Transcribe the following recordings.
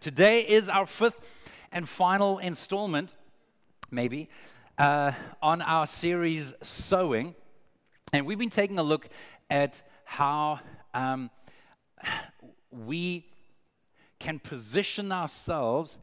Today is our fifth and final installment, maybe, uh, on our series Sowing. And we've been taking a look at how um, we can position ourselves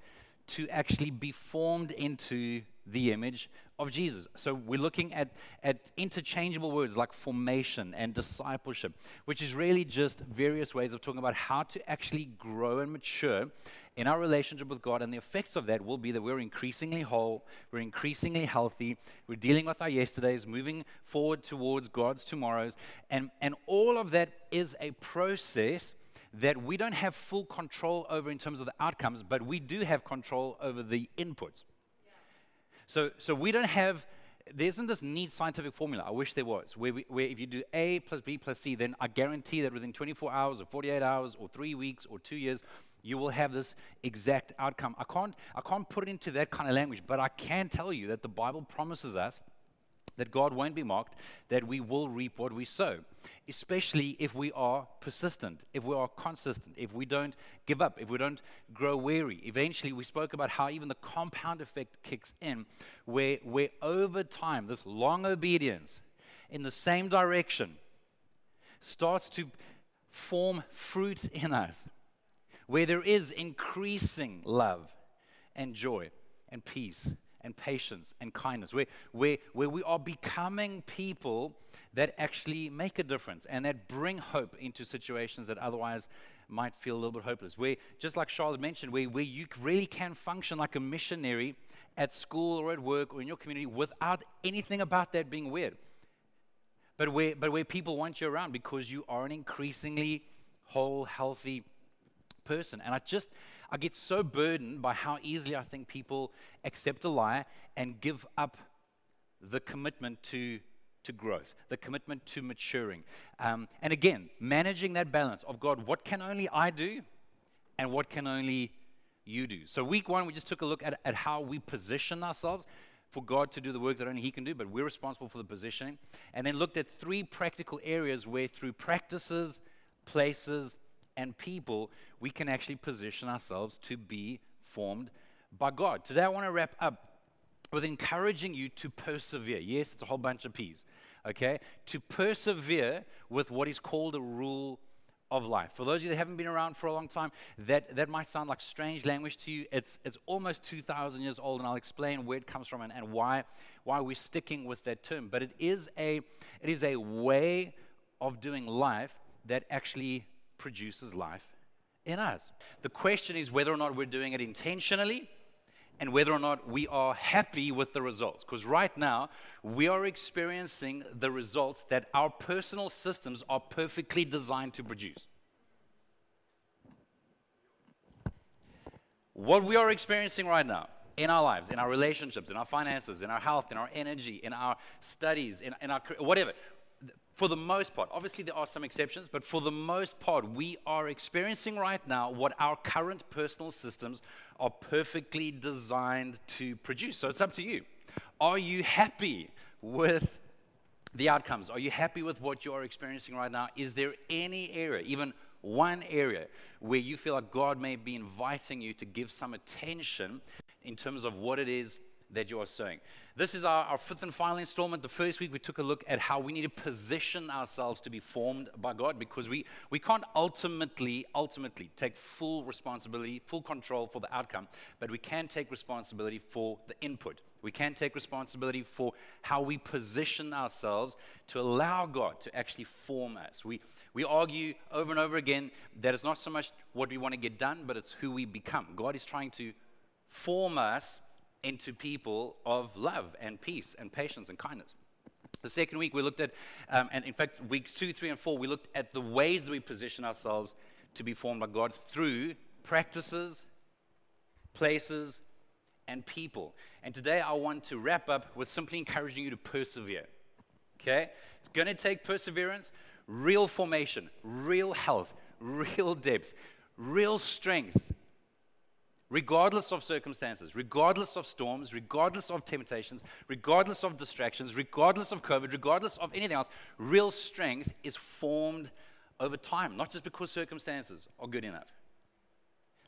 to actually be formed into the image of Jesus. So we're looking at, at interchangeable words like formation and discipleship, which is really just various ways of talking about how to actually grow and mature in our relationship with God. And the effects of that will be that we're increasingly whole, we're increasingly healthy, we're dealing with our yesterdays, moving forward towards God's tomorrows. And, and all of that is a process that we don't have full control over in terms of the outcomes, but we do have control over the inputs. So, so we don't have, there isn't this neat scientific formula. I wish there was, where, we, where if you do A plus B plus C, then I guarantee that within 24 hours or 48 hours or three weeks or two years, you will have this exact outcome. I can't, I can't put it into that kind of language, but I can tell you that the Bible promises us that God won't be mocked, that we will reap what we sow, especially if we are persistent, if we are consistent, if we don't give up, if we don't grow weary. Eventually, we spoke about how even the compound effect kicks in, where, where over time, this long obedience in the same direction starts to form fruit in us, where there is increasing love and joy and peace and patience and kindness, where, where, where we are becoming people that actually make a difference and that bring hope into situations that otherwise might feel a little bit hopeless. Where, just like Charlotte mentioned, where, where you really can function like a missionary at school or at work or in your community without anything about that being weird. But where, but where people want you around because you are an increasingly whole, healthy person. And I just, I get so burdened by how easily I think people accept a lie and give up the commitment to, to growth, the commitment to maturing. Um, and again, managing that balance of God, what can only I do and what can only you do? So, week one, we just took a look at, at how we position ourselves for God to do the work that only He can do, but we're responsible for the positioning. And then looked at three practical areas where, through practices, places, and people, we can actually position ourselves to be formed by God. Today, I want to wrap up with encouraging you to persevere. Yes, it's a whole bunch of P's, okay? To persevere with what is called a rule of life. For those of you that haven't been around for a long time, that, that might sound like strange language to you. It's, it's almost 2,000 years old, and I'll explain where it comes from and, and why, why we're sticking with that term. But it is, a, it is a way of doing life that actually produces life in us. The question is whether or not we're doing it intentionally and whether or not we are happy with the results. Because right now, we are experiencing the results that our personal systems are perfectly designed to produce. What we are experiencing right now in our lives, in our relationships, in our finances, in our health, in our energy, in our studies, in, in our whatever, for the most part, obviously there are some exceptions, but for the most part, we are experiencing right now what our current personal systems are perfectly designed to produce. So it's up to you. Are you happy with the outcomes? Are you happy with what you are experiencing right now? Is there any area, even one area, where you feel like God may be inviting you to give some attention in terms of what it is that you are sowing. This is our, our, fifth and final installment. The first week we took a look at how we need to position ourselves to be formed by God because we, we can't ultimately, ultimately take full responsibility, full control for the outcome, but we can take responsibility for the input. We can take responsibility for how we position ourselves to allow God to actually form us. We, we argue over and over again that it's not so much what we want to get done, but it's who we become. God is trying to form us into people of love and peace and patience and kindness. The second week we looked at, um, and in fact, weeks two, three, and four, we looked at the ways that we position ourselves to be formed by God through practices, places, and people. And today I want to wrap up with simply encouraging you to persevere. Okay? It's going to take perseverance, real formation, real health, real depth, real strength regardless of circumstances, regardless of storms, regardless of temptations, regardless of distractions, regardless of COVID, regardless of anything else, real strength is formed over time, not just because circumstances are good enough.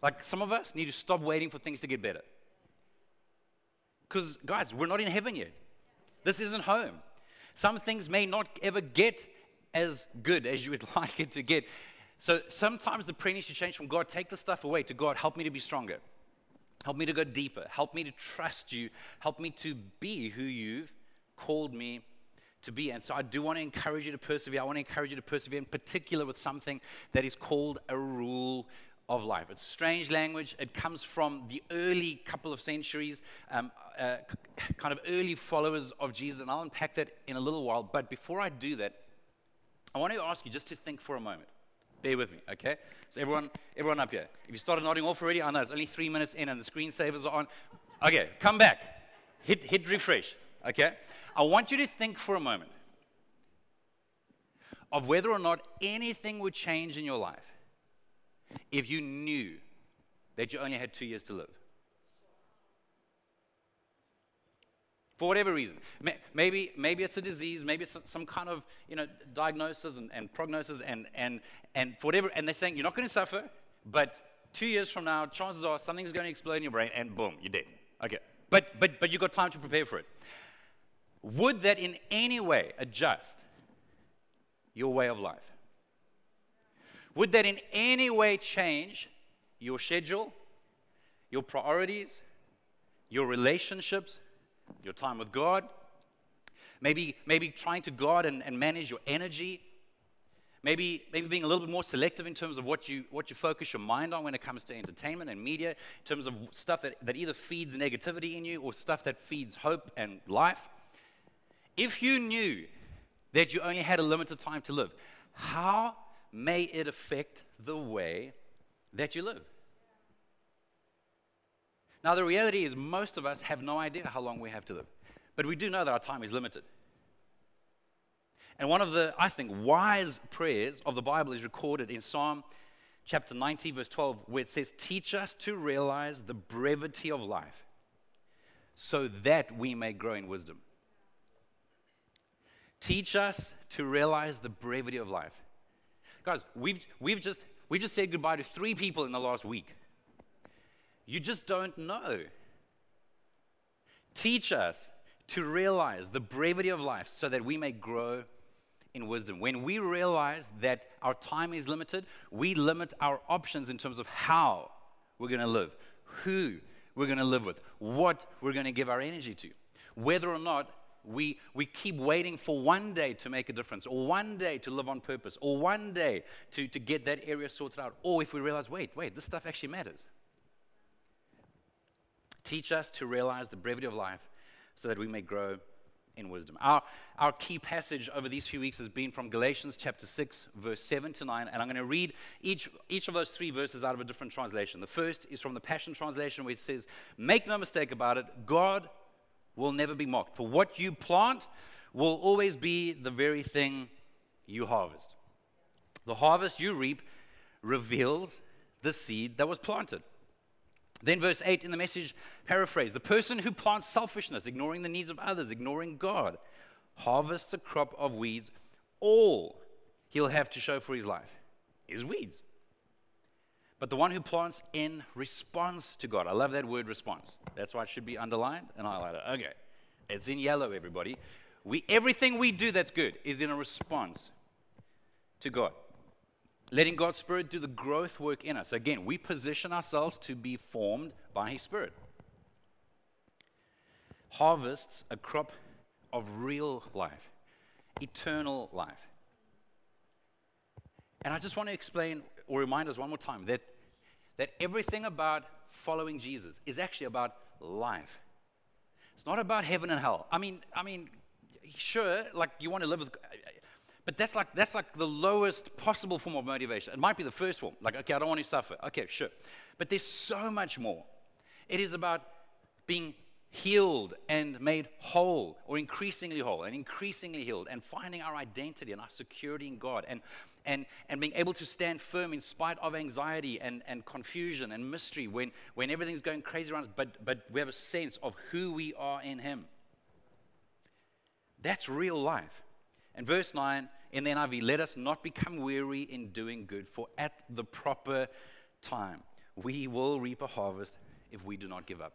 Like some of us need to stop waiting for things to get better. Because, guys, we're not in heaven yet. This isn't home. Some things may not ever get as good as you would like it to get. So sometimes the prayer needs to change from God, take the stuff away, to God, help me to be stronger. Help me to go deeper. Help me to trust you. Help me to be who you've called me to be. And so I do want to encourage you to persevere. I want to encourage you to persevere in particular with something that is called a rule of life. It's strange language. It comes from the early couple of centuries, um, uh, kind of early followers of Jesus. And I'll unpack that in a little while. But before I do that, I want to ask you just to think for a moment. Bear with me, okay? So everyone, everyone up here. If you started nodding off already, I know it's only three minutes in and the screensavers are on. Okay, come back. Hit, hit refresh, okay? I want you to think for a moment of whether or not anything would change in your life if you knew that you only had two years to live. For whatever reason. Maybe, maybe it's a disease, maybe it's some kind of you know, diagnosis and, and prognosis, and, and, and for whatever, and they're saying you're not going to suffer, but two years from now, chances are something's going to explode in your brain, and boom, you're dead. Okay. But, but, but you've got time to prepare for it. Would that in any way adjust your way of life? Would that in any way change your schedule, your priorities, your relationships, your time with God, maybe, maybe trying to guard and, and manage your energy, maybe, maybe being a little bit more selective in terms of what you, what you focus your mind on when it comes to entertainment and media, in terms of stuff that, that either feeds negativity in you or stuff that feeds hope and life. If you knew that you only had a limited time to live, how may it affect the way that you live? Now, the reality is, most of us have no idea how long we have to live, but we do know that our time is limited. And one of the, I think, wise prayers of the Bible is recorded in Psalm chapter 90, verse 12, where it says, Teach us to realize the brevity of life so that we may grow in wisdom. Teach us to realize the brevity of life. Guys, we've, we've, just, we've just said goodbye to three people in the last week. You just don't know. Teach us to realize the brevity of life so that we may grow in wisdom. When we realize that our time is limited, we limit our options in terms of how we're going to live, who we're going to live with, what we're going to give our energy to, whether or not we, we keep waiting for one day to make a difference, or one day to live on purpose, or one day to, to get that area sorted out, or if we realize, wait, wait, this stuff actually matters. Teach us to realize the brevity of life so that we may grow in wisdom. Our, our key passage over these few weeks has been from Galatians chapter 6, verse 7 to 9. And I'm going to read each, each of those three verses out of a different translation. The first is from the Passion Translation, it says, Make no mistake about it, God will never be mocked. For what you plant will always be the very thing you harvest. The harvest you reap reveals the seed that was planted. Then, verse 8 in the message paraphrase the person who plants selfishness, ignoring the needs of others, ignoring God, harvests a crop of weeds. All he'll have to show for his life is weeds. But the one who plants in response to God, I love that word response. That's why it should be underlined and highlighted. Okay, it's in yellow, everybody. We, everything we do that's good is in a response to God letting God's Spirit do the growth work in us. Again, we position ourselves to be formed by His Spirit. Harvests a crop of real life, eternal life. And I just want to explain or remind us one more time that, that everything about following Jesus is actually about life. It's not about heaven and hell. I mean, I mean, sure, like you want to live with but that's like, that's like the lowest possible form of motivation. It might be the first form. Like, okay, I don't want to suffer. Okay, sure. But there's so much more. It is about being healed and made whole, or increasingly whole and increasingly healed, and finding our identity and our security in God, and, and, and being able to stand firm in spite of anxiety and, and confusion and mystery when, when everything's going crazy around us, but, but we have a sense of who we are in Him. That's real life. And verse 9 in the NIV, let us not become weary in doing good, for at the proper time we will reap a harvest if we do not give up.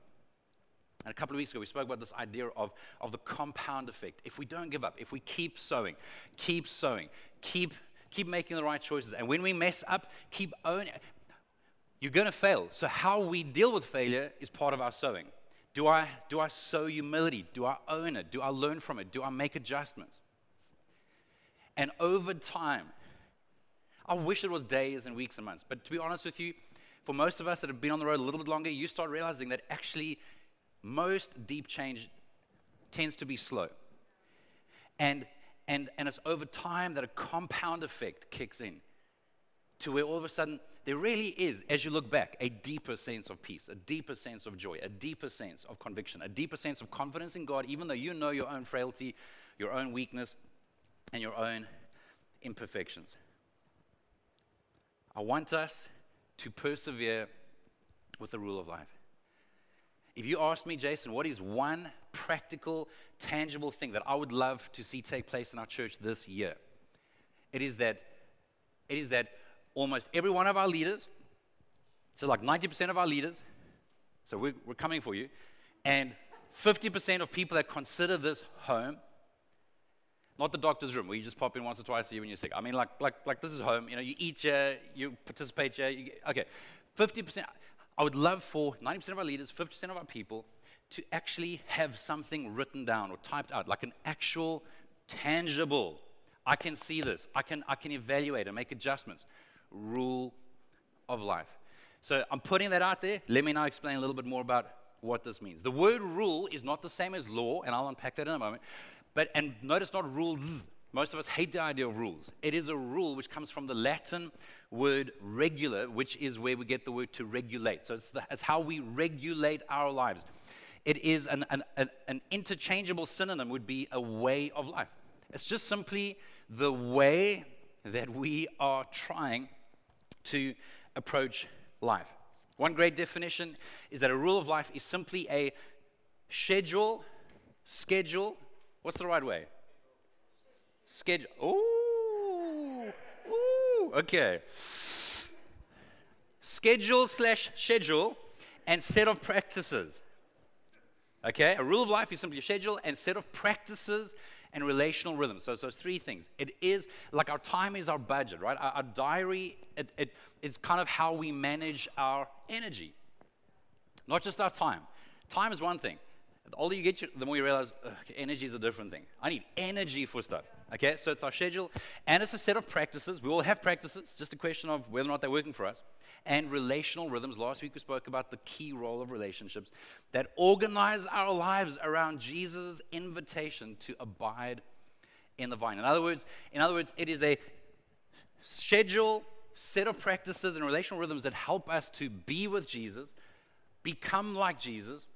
And a couple of weeks ago, we spoke about this idea of, of the compound effect. If we don't give up, if we keep sowing, keep sowing, keep, keep making the right choices, and when we mess up, keep owning, you're going to fail. So, how we deal with failure is part of our sowing. Do I, do I sow humility? Do I own it? Do I learn from it? Do I make adjustments? And over time, I wish it was days and weeks and months, but to be honest with you, for most of us that have been on the road a little bit longer, you start realizing that actually most deep change tends to be slow. And, and, and it's over time that a compound effect kicks in to where all of a sudden there really is, as you look back, a deeper sense of peace, a deeper sense of joy, a deeper sense of conviction, a deeper sense of confidence in God, even though you know your own frailty, your own weakness, and your own imperfections. I want us to persevere with the rule of life. If you asked me, Jason, what is one practical, tangible thing that I would love to see take place in our church this year? It is that, it is that almost every one of our leaders, so like 90% of our leaders, so we're, we're coming for you, and 50% of people that consider this home, not the doctor's room where you just pop in once or twice a year when you're sick. I mean, like, like, like this is home. You know, you eat here, you participate here. You, okay, 50%. I would love for 90% of our leaders, 50% of our people to actually have something written down or typed out, like an actual, tangible. I can see this. I can, I can evaluate and make adjustments. Rule of life. So I'm putting that out there. Let me now explain a little bit more about what this means. The word rule is not the same as law, and I'll unpack that in a moment. But and notice not rules. Most of us hate the idea of rules. It is a rule which comes from the Latin word regula, which is where we get the word to regulate. So it's, the, it's how we regulate our lives. It is an, an, an, an interchangeable synonym, would be a way of life. It's just simply the way that we are trying to approach life. One great definition is that a rule of life is simply a schedule, schedule. What's the right way? Schedule. Ooh, ooh, okay. Schedule slash schedule and set of practices. Okay, a rule of life is simply a schedule and set of practices and relational rhythms. So, so three things. It is like our time is our budget, right? Our, our diary it, it is kind of how we manage our energy, not just our time. Time is one thing. The older you get, the more you realize okay, energy is a different thing. I need energy for stuff. Okay, so it's our schedule and it's a set of practices. We all have practices, just a question of whether or not they're working for us. And relational rhythms. Last week we spoke about the key role of relationships that organize our lives around Jesus' invitation to abide in the vine. In other words, in other words, it is a schedule, set of practices and relational rhythms that help us to be with Jesus, become like Jesus,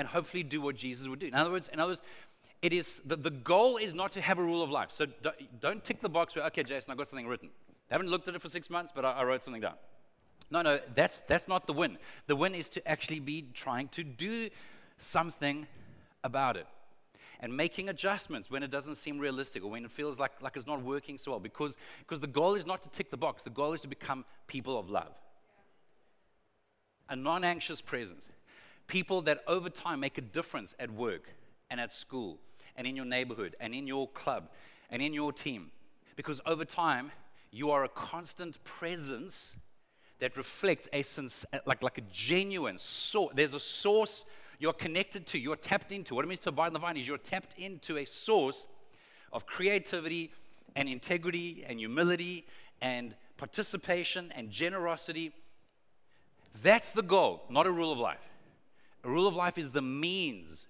and hopefully do what Jesus would do. In other words, in other words, it is the, the goal is not to have a rule of life. So don't, don't tick the box where, okay, Jason, I got something written. I haven't looked at it for six months, but I, I wrote something down. No, no, that's, that's not the win. The win is to actually be trying to do something about it and making adjustments when it doesn't seem realistic or when it feels like, like it's not working so well. Because, because the goal is not to tick the box, the goal is to become people of love. A non anxious presence. People that over time make a difference at work and at school and in your neighborhood and in your club and in your team. Because over time, you are a constant presence that reflects a sense, like, like a genuine source. There's a source you're connected to, you're tapped into. What it means to abide in the vine is you're tapped into a source of creativity and integrity and humility and participation and generosity. That's the goal, not a rule of life. A rule of life is the means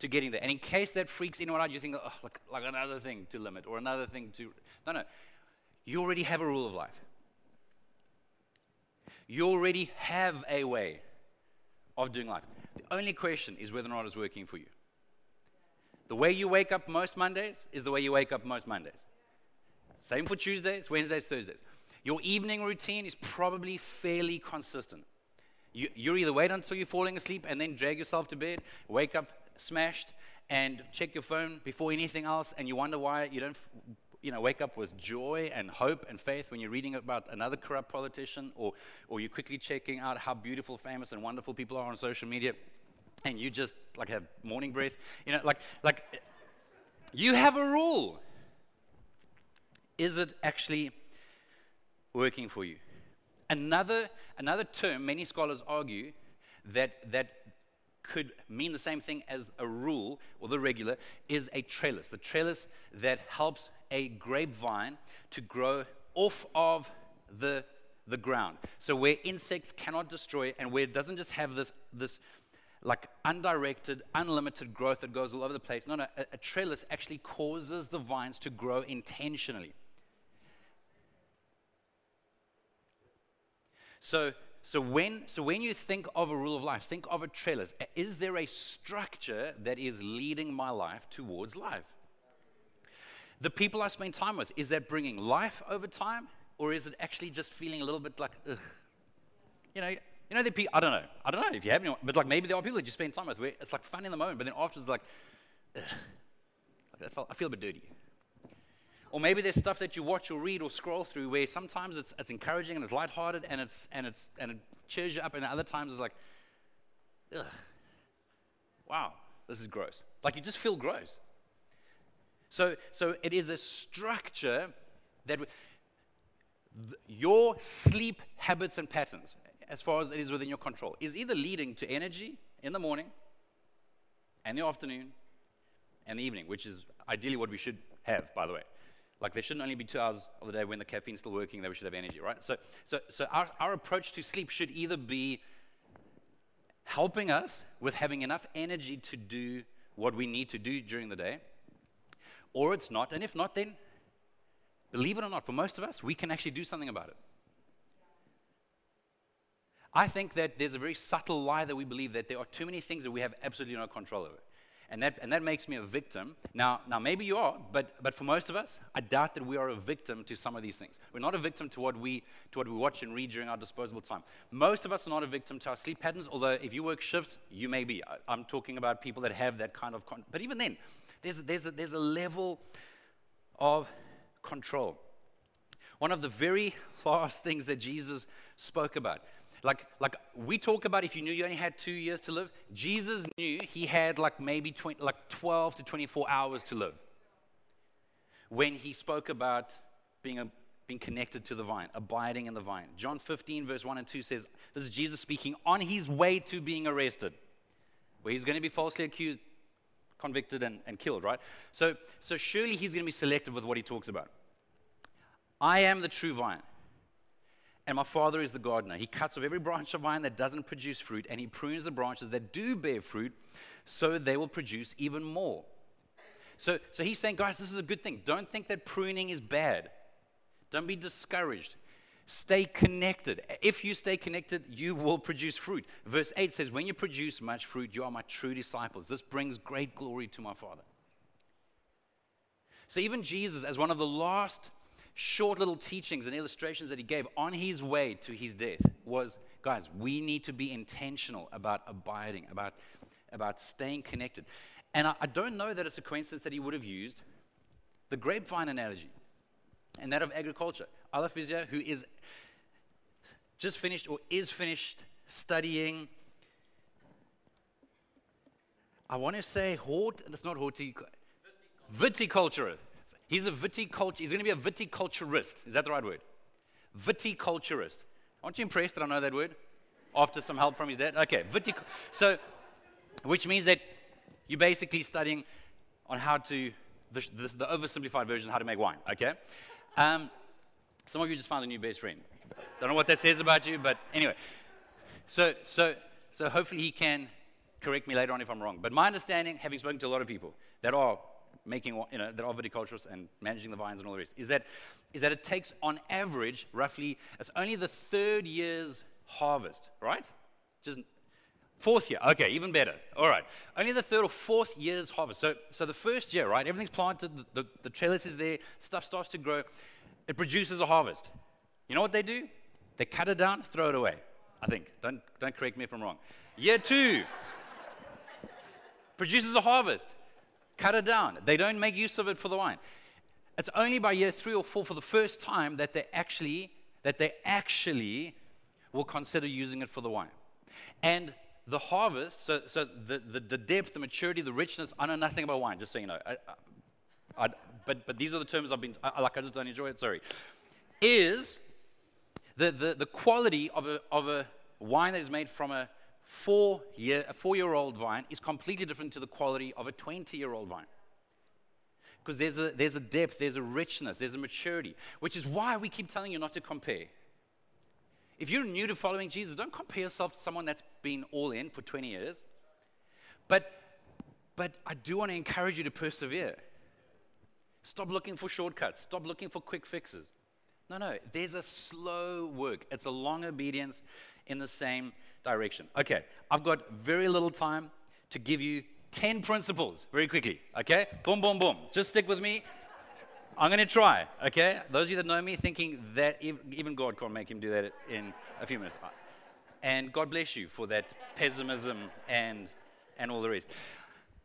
to getting there. And in case that freaks anyone out, you think, oh, like, like another thing to limit or another thing to. No, no. You already have a rule of life. You already have a way of doing life. The only question is whether or not it's working for you. The way you wake up most Mondays is the way you wake up most Mondays. Same for Tuesdays, Wednesdays, Thursdays. Your evening routine is probably fairly consistent. You, you either wait until you're falling asleep and then drag yourself to bed, wake up smashed, and check your phone before anything else, and you wonder why you don't you know, wake up with joy and hope and faith when you're reading about another corrupt politician or, or you're quickly checking out how beautiful, famous, and wonderful people are on social media and you just like have morning breath. You know, like, like you have a rule. Is it actually working for you? Another, another term, many scholars argue that, that could mean the same thing as a rule or the regula is a trellis. The trellis that helps a grapevine to grow off of the, the ground. So where insects cannot destroy and where it doesn't just have this, this like undirected, unlimited growth that goes all over the place. No, no, a, a trellis actually causes the vines to grow intentionally. So, so when, so when you think of a rule of life, think of a trellis. Is there a structure that is leading my life towards life? The people I spend time with, is that bringing life over time? Or is it actually just feeling a little bit like, ugh? You know, you know, the people, I don't know. I don't know if you have anyone, but like maybe there are people that you spend time with where it's like fun in the moment, but then afterwards, like, ugh, I, feel, I feel a bit dirty. Or maybe there's stuff that you watch or read or scroll through where sometimes it's, it's encouraging and it's lighthearted and, it's, and, it's, and it cheers you up, and other times it's like, ugh, wow, this is gross. Like you just feel gross. So, so it is a structure that th- your sleep habits and patterns, as far as it is within your control, is either leading to energy in the morning and the afternoon and the evening, which is ideally what we should have, by the way. Like there shouldn't only be two hours of the day when the caffeine's still working that we should have energy, right? So, so, so our, our approach to sleep should either be helping us with having enough energy to do what we need to do during the day, or it's not. And if not, then believe it or not, for most of us, we can actually do something about it. I think that there's a very subtle lie that we believe that there are too many things that we have absolutely no control over. And that, and that makes me a victim. Now, now, maybe you are, but, but for most of us, I doubt that we are a victim to some of these things. We're not a victim to what, we, to what we watch and read during our disposable time. Most of us are not a victim to our sleep patterns, although if you work shifts, you may be. I, am talking about people that have that kind of. Con- but even then, there's there's, a, there's a level of control. One of the very last things that Jesus spoke about like, like we talk about if you knew you only had two years to live, Jesus knew he had like maybe 20, like 12 to 24 hours to live. When he spoke about being, a, being connected to the vine, abiding in the vine. John 15, verse 1 and 2 says, This is Jesus speaking on his way to being arrested, where he's going to be falsely accused, convicted, and, and killed, right? So, so surely he's going to be selective with what he talks about. I am the true vine and my Father is the gardener. He cuts off every branch of vine that doesn't produce fruit, and He prunes the branches that do bear fruit so they will produce even more. So, so He's saying, guys, this is a good thing. Don't think that pruning is bad. Don't be discouraged. Stay connected. If you stay connected, you will produce fruit. Verse 8 says, When you produce much fruit, you are my true disciples. This brings great glory to my Father. So even Jesus, as one of the last short little teachings and illustrations that he gave on his way to his death was guys, we need to be intentional about abiding, about, about staying connected. And I, I don't know that it's a coincidence that he would have used the grapevine analogy and that of agriculture. Alafizia, who is just finished or is finished studying, I want to say hort, it's not horticulture, viticulture. He's a viticulture, he's going to be a viticulturist. Is that the right word? Viticulturist. Aren't you impressed that I know that word? After some help from his dad? Okay, vitic. So, which means that you're basically studying on how to, the, the, the oversimplified version, how to make wine, okay? Um, some of you just found a new best friend. Don't know what that says about you, but anyway. So, so, so hopefully he can correct me later on if I'm wrong. But my understanding, having spoken to a lot of people that are making, you know, are viticulturists and managing the vines and all the rest, is that, is that it takes on average roughly, it's only the third year's harvest, right? Just fourth year, okay, even better. All right, only the third or fourth year's harvest. So, so the first year, right, everything's planted, the, the, the trellis is there, stuff starts to grow, it produces a harvest. You know what they do? They cut it down, throw it away. I think. Don't, don't correct me if I'm wrong. Year two produces a harvest cut it down. They don't make use of it for the wine. It's only by year three or four for the first time that they actually that they actually will consider using it for the wine. And the harvest, so, so the, the, the depth, the maturity, the richness, I know nothing about wine, just so you know. I, I, I, but, but these are the terms I've been, like I just don't enjoy it, sorry. Is the, the, the quality of a, of a wine that is made from a four year, a four year old vine is completely different to the quality of a 20 year old vine. Because there's a, there's a depth, there's a richness, there's a maturity, which is why we keep telling you not to compare. If you're new to following Jesus, don't compare yourself to someone that's been all in for 20 years. But, but I do want to encourage you to persevere. Stop looking for shortcuts, stop looking for quick fixes. No, no, there's a slow work, it's a long obedience in the same direction. Okay, I've got very little time to give you 10 principles very quickly. Okay, boom, boom, boom. Just stick with me. I'm going to try, okay? Those of you that know me thinking that even God can't make him do that in a few minutes. And God bless you for that pessimism and, and all the rest.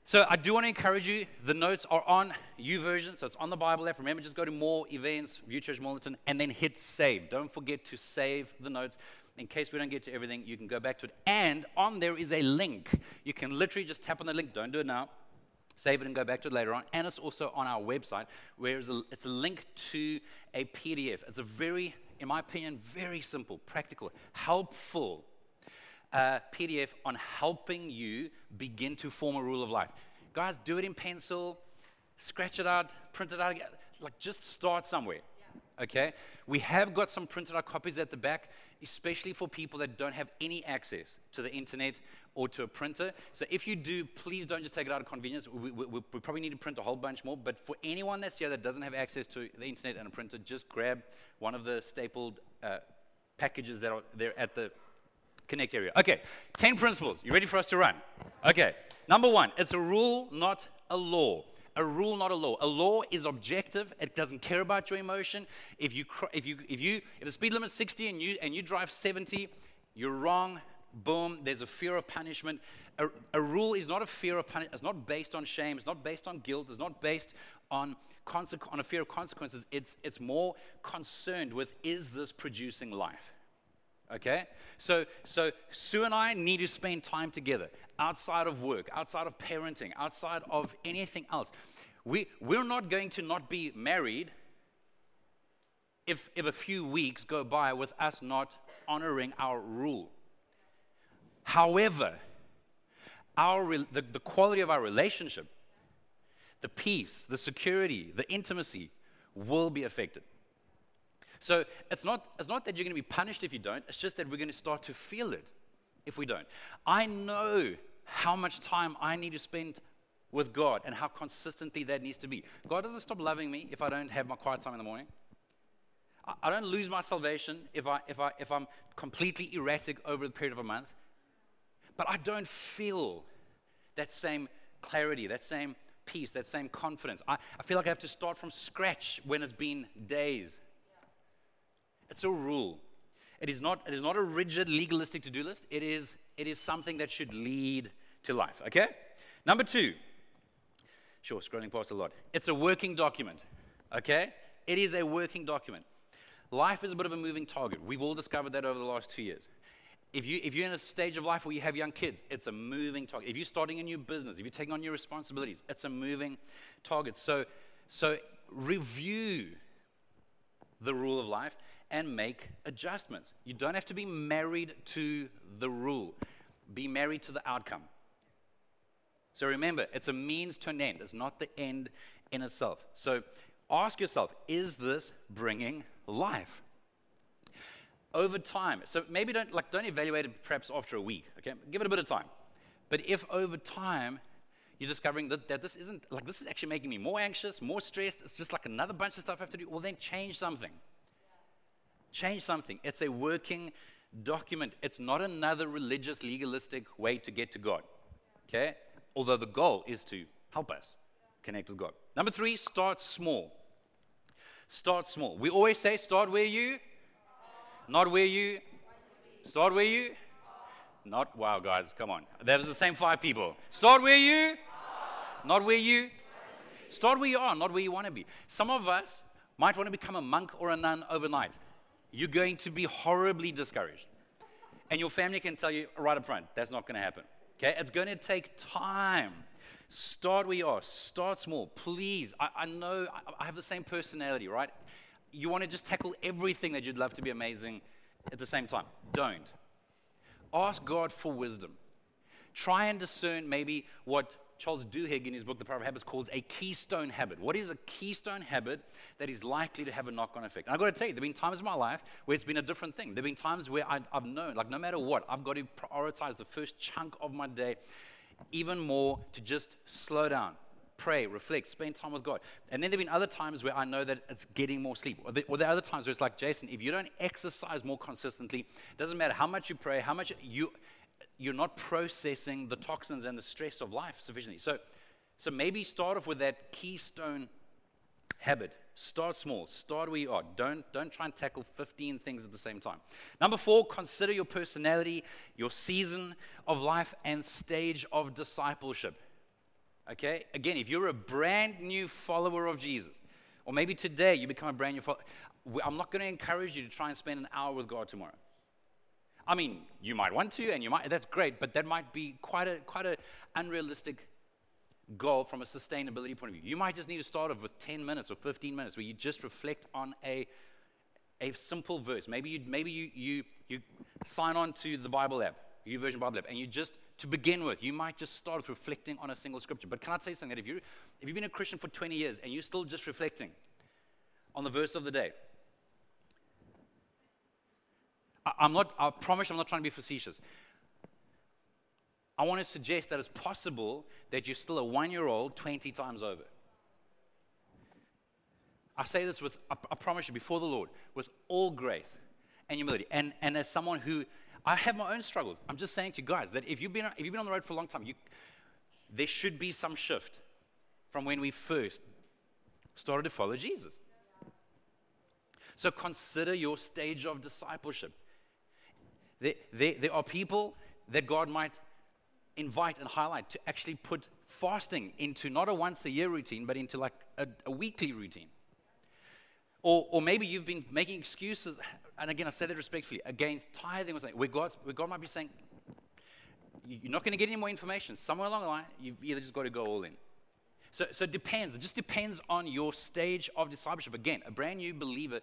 So I do want to encourage you. The notes are on YouVersion, so it's on the Bible app. Remember, just go to more events, View Church Mornington, and then hit save. Don't forget to save the notes. In case we don't get to everything, you can go back to it. And on there is a link. You can literally just tap on the link. Don't do it now save it and go back to it later on. And it's also on our website, where it's a, it's a link to a PDF. It's a very, in my opinion, very simple, practical, helpful uh, PDF on helping you begin to form a rule of life. Guys, do it in pencil, scratch it out, print it out. again. Like, just start somewhere. Okay? We have got some printed out copies at the back, especially for people that don't have any access to the internet or to a printer. So if you do, please don't just take it out of convenience. We, we, we, probably need to print a whole bunch more. But for anyone that's here that doesn't have access to the internet and a printer, just grab one of the stapled uh, packages that are there at the Connect area. Okay, 10 principles. You ready for us to run? Okay, number one, it's a rule, not a law. A rule, not a law. A law is objective. It doesn't care about your emotion. If you, if you, if you, if the speed limit is 60 and you, and you drive 70, you're wrong boom, there's a fear of punishment. A, a rule is not a fear of punishment, it's not based on shame, it's not based on guilt, it's not based on, on a fear of consequences. It's, it's more concerned with is this producing life? Okay? So, so Sue and I need to spend time together outside of work, outside of parenting, outside of anything else. We, we're not going to not be married if, if a few weeks go by with us not honoring our rule. However, our, the, the quality of our relationship, the peace, the security, the intimacy will be affected. So it's not, it's not that you're going to be punished if you don't, it's just that we're going to start to feel it if we don't. I know how much time I need to spend with God and how consistently that needs to be. God doesn't stop loving me if I don't have my quiet time in the morning. I don't lose my salvation if, I, if, I, if I'm completely erratic over the period of a month. But I don't feel that same clarity, that same peace, that same confidence. I, I feel like I have to start from scratch when it's been days. It's a rule. It is not, it is not a rigid legalistic to do list. It is, it is something that should lead to life. Okay? Number two. Sure, scrolling past a lot. It's a working document. Okay? It is a working document. Life is a bit of a moving target. We've all discovered that over the last two years. If, you, if you're in a stage of life where you have young kids, it's a moving target. If you're starting a new business, if you're taking on new responsibilities, it's a moving target. So, so review the rule of life and make adjustments. You don't have to be married to the rule, be married to the outcome. So remember, it's a means to an end, it's not the end in itself. So ask yourself is this bringing life? over time, so maybe don't like don't evaluate it perhaps after a week, okay? Give it a bit of time. But if over time you're discovering that, that this isn't like this is actually making me more anxious, more stressed, it's just like another bunch of stuff I have to do, well then change something. Change something. It's a working document. It's not another religious, legalistic way to get to God. Okay? Although the goal is to help us connect with God. Number three, start small. Start small. We always say, start where you not where you. Start where you. Not, wow, guys, come on. That was the same five people. Start where you. Not where you. Start where you are, not where you want to be. Some of us might want to become a monk or a nun overnight. You're going to be horribly discouraged. And your family can tell you right up front, that's not going to happen. Okay? It's going to take time. Start where you are. Start small. Please. I, I know I, I have the same personality, right? You want to just tackle everything that you'd love to be amazing at the same time. Don't. Ask God for wisdom. Try and discern maybe what Charles Duhigg in his book, The Power of Habits, calls a keystone habit. What is a keystone habit that is likely to have a knock on effect? And I've got to tell you, there have been times in my life where it's been a different thing. There have been times where I, have known, like, no matter what, I've got to prioritize the first chunk of my day even more to just slow down, pray, reflect, spend time with God. And then there have been other times where I know that it's getting more sleep. Or there, or there are other times where it's like, Jason, if you don't exercise more consistently, it doesn't matter how much you pray, how much you you're not processing the toxins and the stress of life sufficiently. So, so maybe start off with that keystone habit. Start small. Start where you are. Don't, don't try and tackle 15 things at the same time. Number four, consider your personality, your season of life, and stage of discipleship. Okay? Again, if you're a brand new follower of Jesus, or maybe today you become a brand new follower, I'm not going to encourage you to try and spend an hour with God tomorrow. I mean, you might want to, and you might, that's great, but that might be quite a quite an unrealistic goal from a sustainability point of view. You might just need to start off with 10 minutes or 15 minutes where you just reflect on a, a simple verse. Maybe you maybe you you you sign on to the Bible app, YouVersion Bible app, and you just to begin with, you might just start with reflecting on a single scripture. But can I say something that if you if you've been a Christian for 20 years and you're still just reflecting on the verse of the day, I'm not, I promise I'm not trying to be facetious. I want to suggest that it's possible that you're still a one year old 20 times over. I say this with, I, promise you, before the Lord, with all grace and humility. And, and as someone who, I have my own struggles. I'm just saying to you guys that if you've been, if you've been on the road for a long time, you, there should be some shift from when we first started to follow Jesus. So consider your stage of discipleship. There, there, there are people that God might invite and highlight to actually put fasting into not a once a year routine, but into like a, a weekly routine. Or, or maybe you've been making excuses, and again, I say that respectfully, against tithing or something, where God, where God might be saying, you're not going to get any more information. Somewhere along the line, you've either just got to go all in. So, so it depends. It just depends on your stage of discipleship. Again, a brand new believer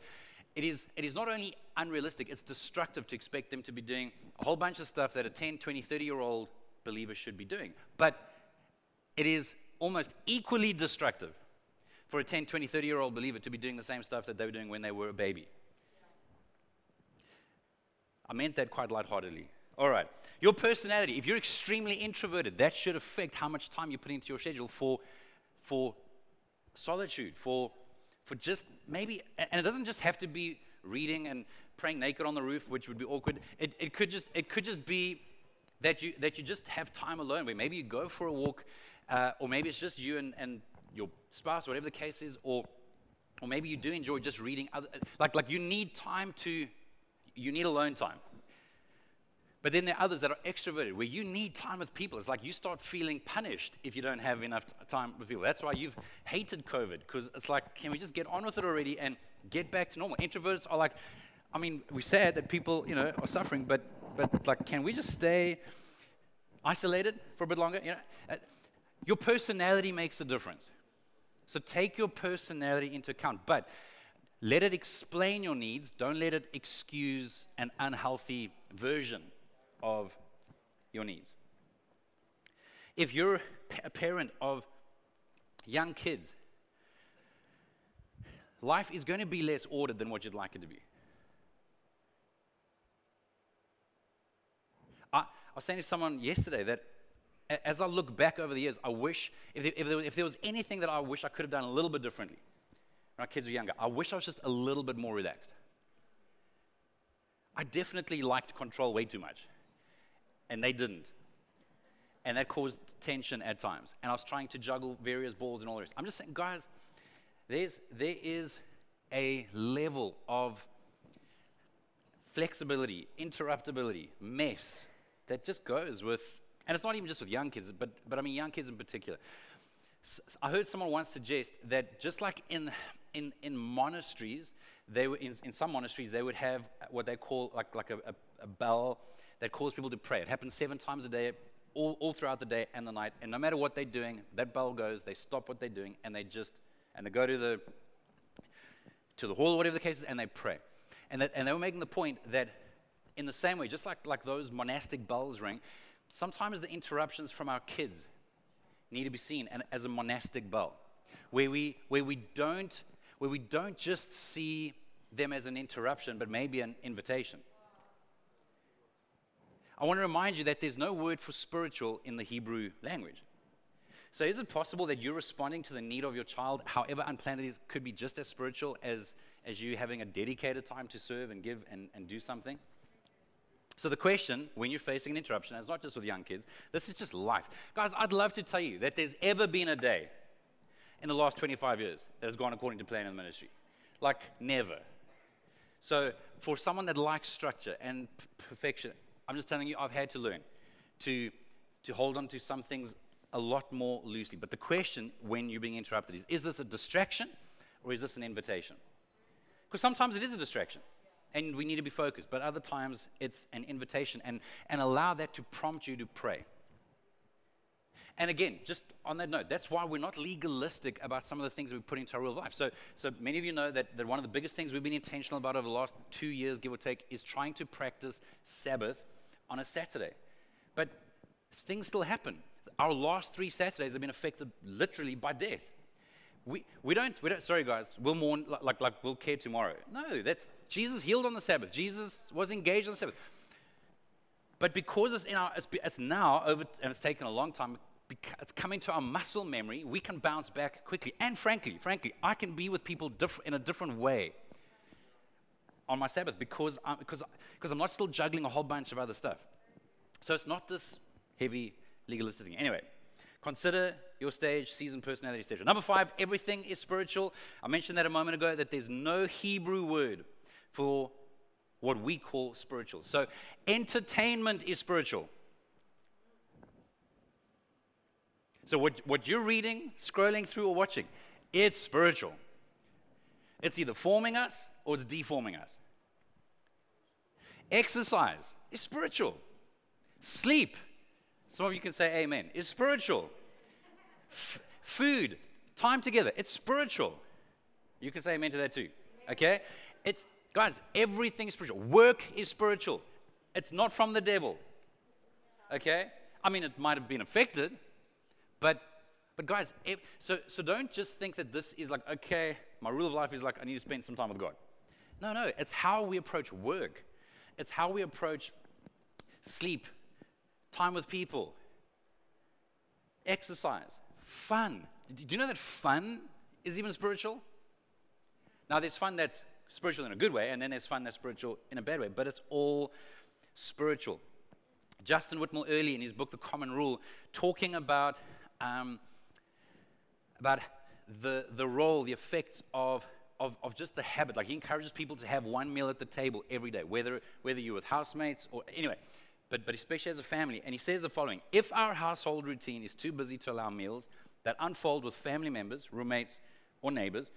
it is, it is not only unrealistic, it's destructive to expect them to be doing a whole bunch of stuff that a 10, 20, 30 year old believer should be doing. But it is almost equally destructive for a 10, 20, 30 year old believer to be doing the same stuff that they were doing when they were a baby. I meant that quite lightheartedly. All right. Your personality, if you're extremely introverted, that should affect how much time you put into your schedule for, for solitude, for for just maybe, and it doesn't just have to be reading and praying naked on the roof, which would be awkward. It, it, could, just, it could just be that you, that you just have time alone, where maybe you go for a walk, uh, or maybe it's just you and, and your spouse, whatever the case is, or, or maybe you do enjoy just reading. Other, like, like you need time to, you need alone time. But then there are others that are extroverted, where you need time with people. It's like you start feeling punished if you don't have enough time with people. That's why you've hated COVID, because it's like, can we just get on with it already and get back to normal? Introverts are like, I mean, we said that people, you know, are suffering, but, but like, can we just stay isolated for a bit longer? You know, uh, your personality makes a difference. So take your personality into account, but let it explain your needs. Don't let it excuse an unhealthy version of your needs. If you're a parent of young kids, life is going to be less ordered than what you'd like it to be. I, I was saying to someone yesterday that as I look back over the years, I wish, if there, if, there, if there, was anything that I wish I could have done a little bit differently when our kids were younger, I wish I was just a little bit more relaxed. I definitely liked control way too much and they didn't. And that caused tension at times. And I was trying to juggle various balls and all this. I'm just saying, guys, there's, there is a level of flexibility, interruptibility, mess that just goes with, and it's not even just with young kids, but, but I mean young kids in particular. I heard someone once suggest that just like in, in, in monasteries, they were in, in some monasteries, they would have what they call like, like a, a, a bell that calls people to pray. It happens seven times a day, all, all throughout the day and the night. And no matter what they're doing, that bell goes, they stop what they're doing, and they just, and they go to the, to the hall or whatever the case is, and they pray. And, that, and they were making the point that in the same way, just like, like those monastic bells ring, sometimes the interruptions from our kids need to be seen as a monastic bell, where we, where we, don't, where we don't just see them as an interruption, but maybe an invitation. I want to remind you that there's no word for spiritual in the Hebrew language. So, is it possible that you're responding to the need of your child, however unplanned it is, could be just as spiritual as, as you having a dedicated time to serve and give and, and do something? So, the question when you're facing an interruption, it's not just with young kids, this is just life. Guys, I'd love to tell you that there's ever been a day in the last 25 years that has gone according to plan in the ministry. Like, never. So, for someone that likes structure and perfection, I'm just telling you, I've had to learn to, to hold on to some things a lot more loosely. But the question when you're being interrupted is is this a distraction or is this an invitation? Because sometimes it is a distraction and we need to be focused, but other times it's an invitation and, and allow that to prompt you to pray. And again, just on that note, that's why we're not legalistic about some of the things we put into our real life. So, so many of you know that, that one of the biggest things we've been intentional about over the last two years, give or take, is trying to practice Sabbath on a Saturday. But things still happen. Our last three Saturdays have been affected literally by death. We, we, don't, we don't, sorry guys, we'll mourn like, like, like we'll care tomorrow. No, that's, Jesus healed on the Sabbath. Jesus was engaged on the Sabbath. But because it's, in our, it's, it's now over, and it's taken a long time, it's coming to our muscle memory, we can bounce back quickly. And frankly, frankly, I can be with people diff- in a different way on my Sabbath because I'm, because, because I'm not still juggling a whole bunch of other stuff. So it's not this heavy legalistic thing. Anyway, consider your stage, season, personality, etc. Number five, everything is spiritual. I mentioned that a moment ago that there's no Hebrew word for what we call spiritual. So entertainment is spiritual. So what, what you're reading, scrolling through, or watching, it's spiritual. It's either forming us or it's deforming us. Exercise is spiritual. Sleep, some of you can say amen, is spiritual. F- food, time together, it's spiritual. You can say amen to that too. Okay? It's guys, everything is spiritual. Work is spiritual. It's not from the devil. Okay? I mean, it might have been affected, but but guys, so so don't just think that this is like okay, my rule of life is like I need to spend some time with God. No, no, it's how we approach work. It's how we approach sleep, time with people, exercise, fun. Do you know that fun is even spiritual? Now, there's fun that's spiritual in a good way, and then there's fun that's spiritual in a bad way, but it's all spiritual. Justin Whitmel Earley in his book, The Common Rule, talking about, um, about the, the role, the effects of of, of just the habit. Like he encourages people to have one meal at the table every day, whether, whether you're with housemates or anyway, but, but especially as a family. And he says the following If our household routine is too busy to allow meals that unfold with family members, roommates, or neighbors,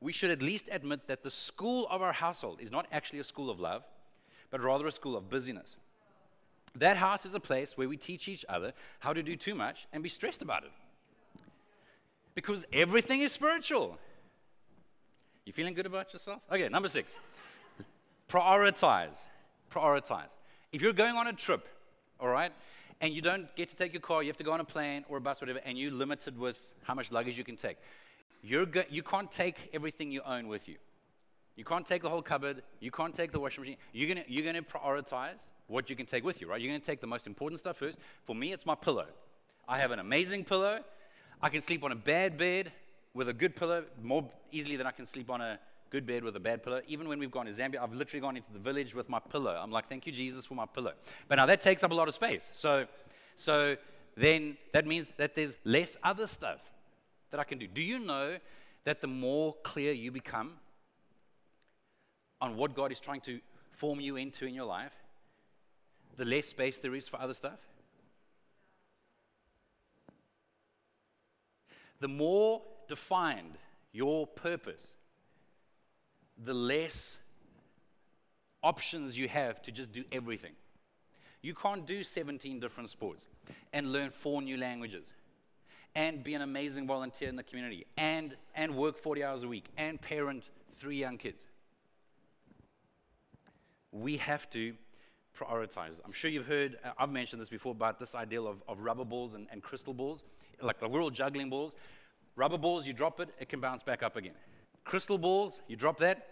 we should at least admit that the school of our household is not actually a school of love, but rather a school of busyness. That house is a place where we teach each other how to do too much and be stressed about it. Because everything is spiritual. You feeling good about yourself? Okay, number six. Prioritize. Prioritize. If you're going on a trip, all right, and you don't get to take your car, you have to go on a plane or a bus, whatever, and you're limited with how much luggage you can take. You're go- you can't take everything you own with you. You can't take the whole cupboard. You can't take the washing machine. You're gonna, you're gonna prioritize what you can take with you, right? You're gonna take the most important stuff first. For me, it's my pillow. I have an amazing pillow. I can sleep on a bad bed with a good pillow more easily than I can sleep on a good bed with a bad pillow. Even when we've gone to Zambia, I've literally gone into the village with my pillow. I'm like, thank you, Jesus, for my pillow. But now that takes up a lot of space. So, so then that means that there's less other stuff that I can do. Do you know that the more clear you become on what God is trying to form you into in your life, the less space there is for other stuff? the more defined your purpose, the less options you have to just do everything. You can't do 17 different sports and learn four new languages and be an amazing volunteer in the community and, and work 40 hours a week and parent three young kids. We have to prioritize. I'm sure you've heard, uh, I've mentioned this before about this idea of, of rubber balls and, and crystal balls. Like, like we're all juggling balls. Rubber balls, you drop it, it can bounce back up again. Crystal balls, you drop that,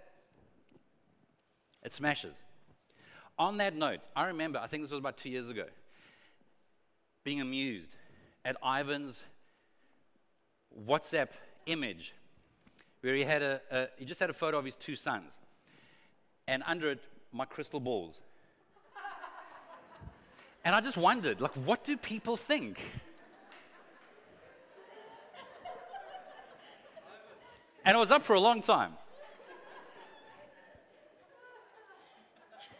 it smashes. On that note, I remember, I think this was about two years ago, being amused at Ivan's WhatsApp image where he had a, a, he just had a photo of his two sons, and under it, my crystal balls. and I just wondered, like, what do people think? And it was up for a long time.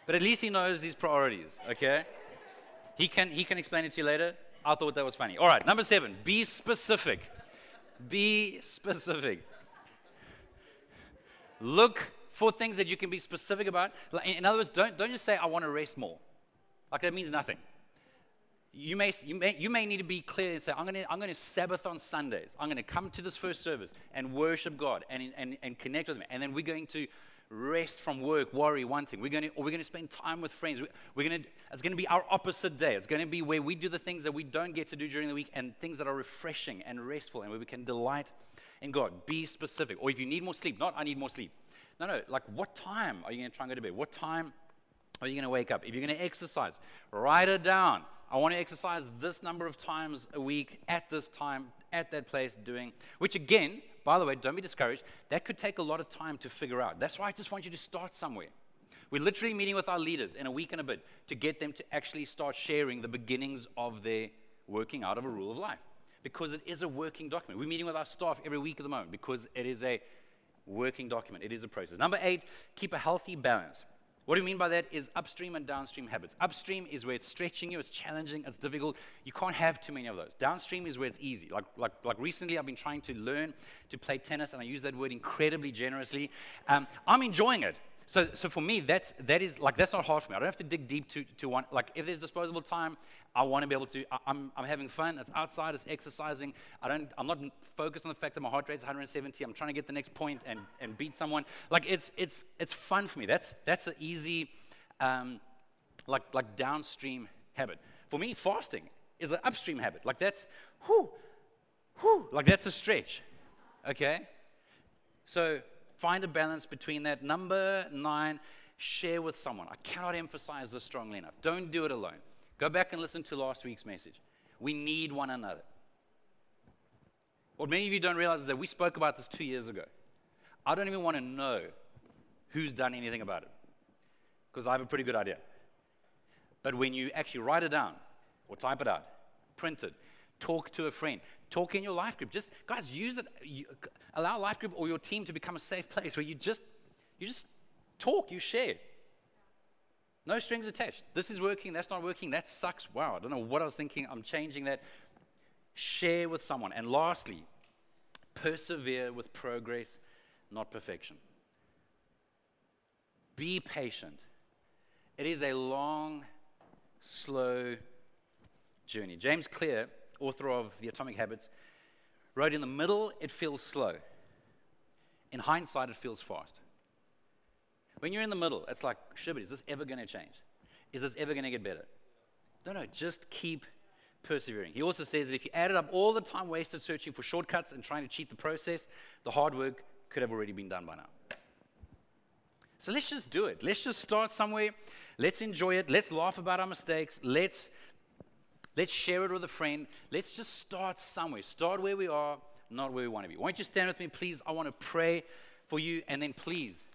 But at least he knows his priorities, okay? He can, he can explain it to you later. I thought that was funny. All right, number seven, be specific. Be specific. Look for things that you can be specific about. In other words, don't, don't just say, I want to rest more. Like that means nothing. You may, you may, you may need to be clear and say, I'm going to I'm to Sabbath on Sundays. I'm going to come to this first service and worship God and, and, and connect with Him. And then we're going to rest from work, worry, wanting. We're going to, we're going to spend time with friends. We're going to, it's going to be our opposite day. It's going to be where we do the things that we don't get to do during the week and things that are refreshing and restful and where we can delight in God. Be specific. Or if you need more sleep, not I need more sleep. No, no, like what time are you going to try and go to bed? What time are you going to wake up? If you're going to exercise, write it down. I want to exercise this number of times a week at this time, at that place, doing, which again, by the way, don't be discouraged. That could take a lot of time to figure out. That's why I just want you to start somewhere. We're literally meeting with our leaders in a week and a bit to get them to actually start sharing the beginnings of their working out of a rule of life. Because it is a working document. We're meeting with our staff every week at the moment because it is a working document. It is a process. Number eight, keep a healthy balance. What do you mean by that? Is upstream and downstream habits. Upstream is where it's stretching you, it's challenging, it's difficult. You can't have too many of those. Downstream is where it's easy. Like, like, like recently, I've been trying to learn to play tennis, and I use that word incredibly generously. Um, I'm enjoying it. So, so for me, that's, that is, like, that's not hard for me. I don't have to dig deep to, to one. Like, if there's disposable time, I want to be able to, I, am I'm, I'm having fun. It's outside, it's exercising. I don't, I'm not focused on the fact that my heart rate's 170. I'm trying to get the next point and, and beat someone. Like, it's, it's, it's fun for me. That's, that's an easy, um, like, like downstream habit. For me, fasting is an upstream habit. Like, that's, whoo, whoo, like, that's a stretch. Okay? So, Find a balance between that. Number nine, share with someone. I cannot emphasize this strongly enough. Don't do it alone. Go back and listen to last week's message. We need one another. What many of you don't realize is that we spoke about this two years ago. I don't even want to know who's done anything about it because I have a pretty good idea. But when you actually write it down or type it out, print it, talk to a friend, talk in your life group. Just guys, use it. You, allow life group or your team to become a safe place where you just you just talk, you share. No strings attached. This is working, that's not working, that sucks. Wow, I don't know what I was thinking. I'm changing that. Share with someone. And lastly, persevere with progress, not perfection. Be patient. It is a long, slow journey. James Clear author of The Atomic Habits, wrote in the middle, it feels slow. In hindsight, it feels fast. When you're in the middle, it's like, shibboleth, is this ever going to change? Is this ever going to get better? No, no, just keep persevering. He also says that if you added up all the time wasted searching for shortcuts and trying to cheat the process, the hard work could have already been done by now. So let's just do it. Let's just start somewhere. Let's enjoy it. Let's laugh about our mistakes. Let's Let's share it with a friend. Let's just start somewhere. Start where we are, not where we want to be. Won't you stand with me, please? I want to pray for you, and then please,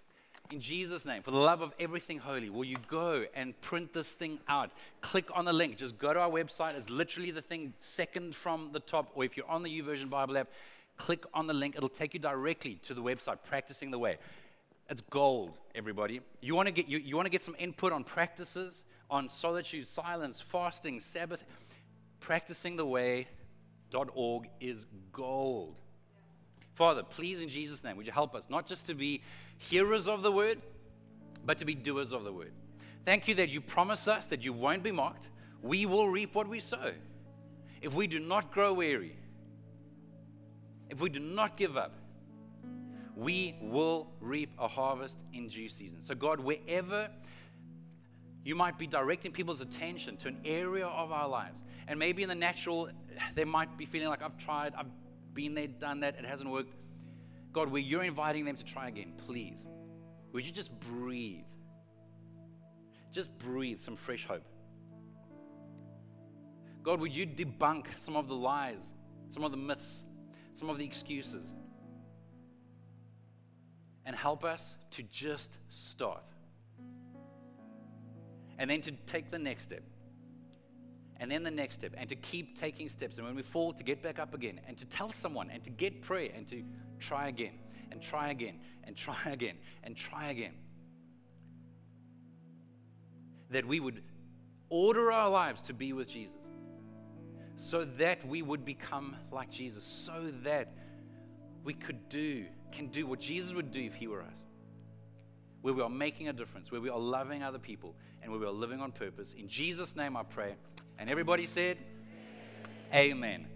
in Jesus' name, for the love of everything holy, will you go and print this thing out? Click on the link. Just go to our website. It's literally the thing second from the top. Or if you're on the YouVersion Bible app, click on the link. It'll take you directly to the website, Practicing the Way. It's gold, everybody. You want to get you, you want to get some input on practices, on solitude, silence, fasting, Sabbath practicingtheway.org is gold. Father, please, in Jesus' name, would you help us not just to be hearers of the word, but to be doers of the word? Thank you that you promise us that you won't be mocked. We will reap what we sow. If we do not grow weary, if we do not give up, we will reap a harvest in due season. So, God, wherever you might be directing people's attention to an area of our lives, and maybe in the natural, they might be feeling like, I've tried, I've been there, done that, it hasn't worked. God, where you're inviting them to try again, please, would you just breathe? Just breathe some fresh hope. God, would you debunk some of the lies, some of the myths, some of the excuses, and help us to just start? And then to take the next step and then the next step, and to keep taking steps. And when we fall, to get back up again, and to tell someone, and to get prayer, and to try again, and try again, and try again, and try again. That we would order our lives to be with Jesus, so that we would become like Jesus, so that we could do, can do what Jesus would do if He were us. Where we are making a difference, where we are loving other people, and where we are living on purpose. In Jesus' name I pray. And everybody said, Amen. Amen.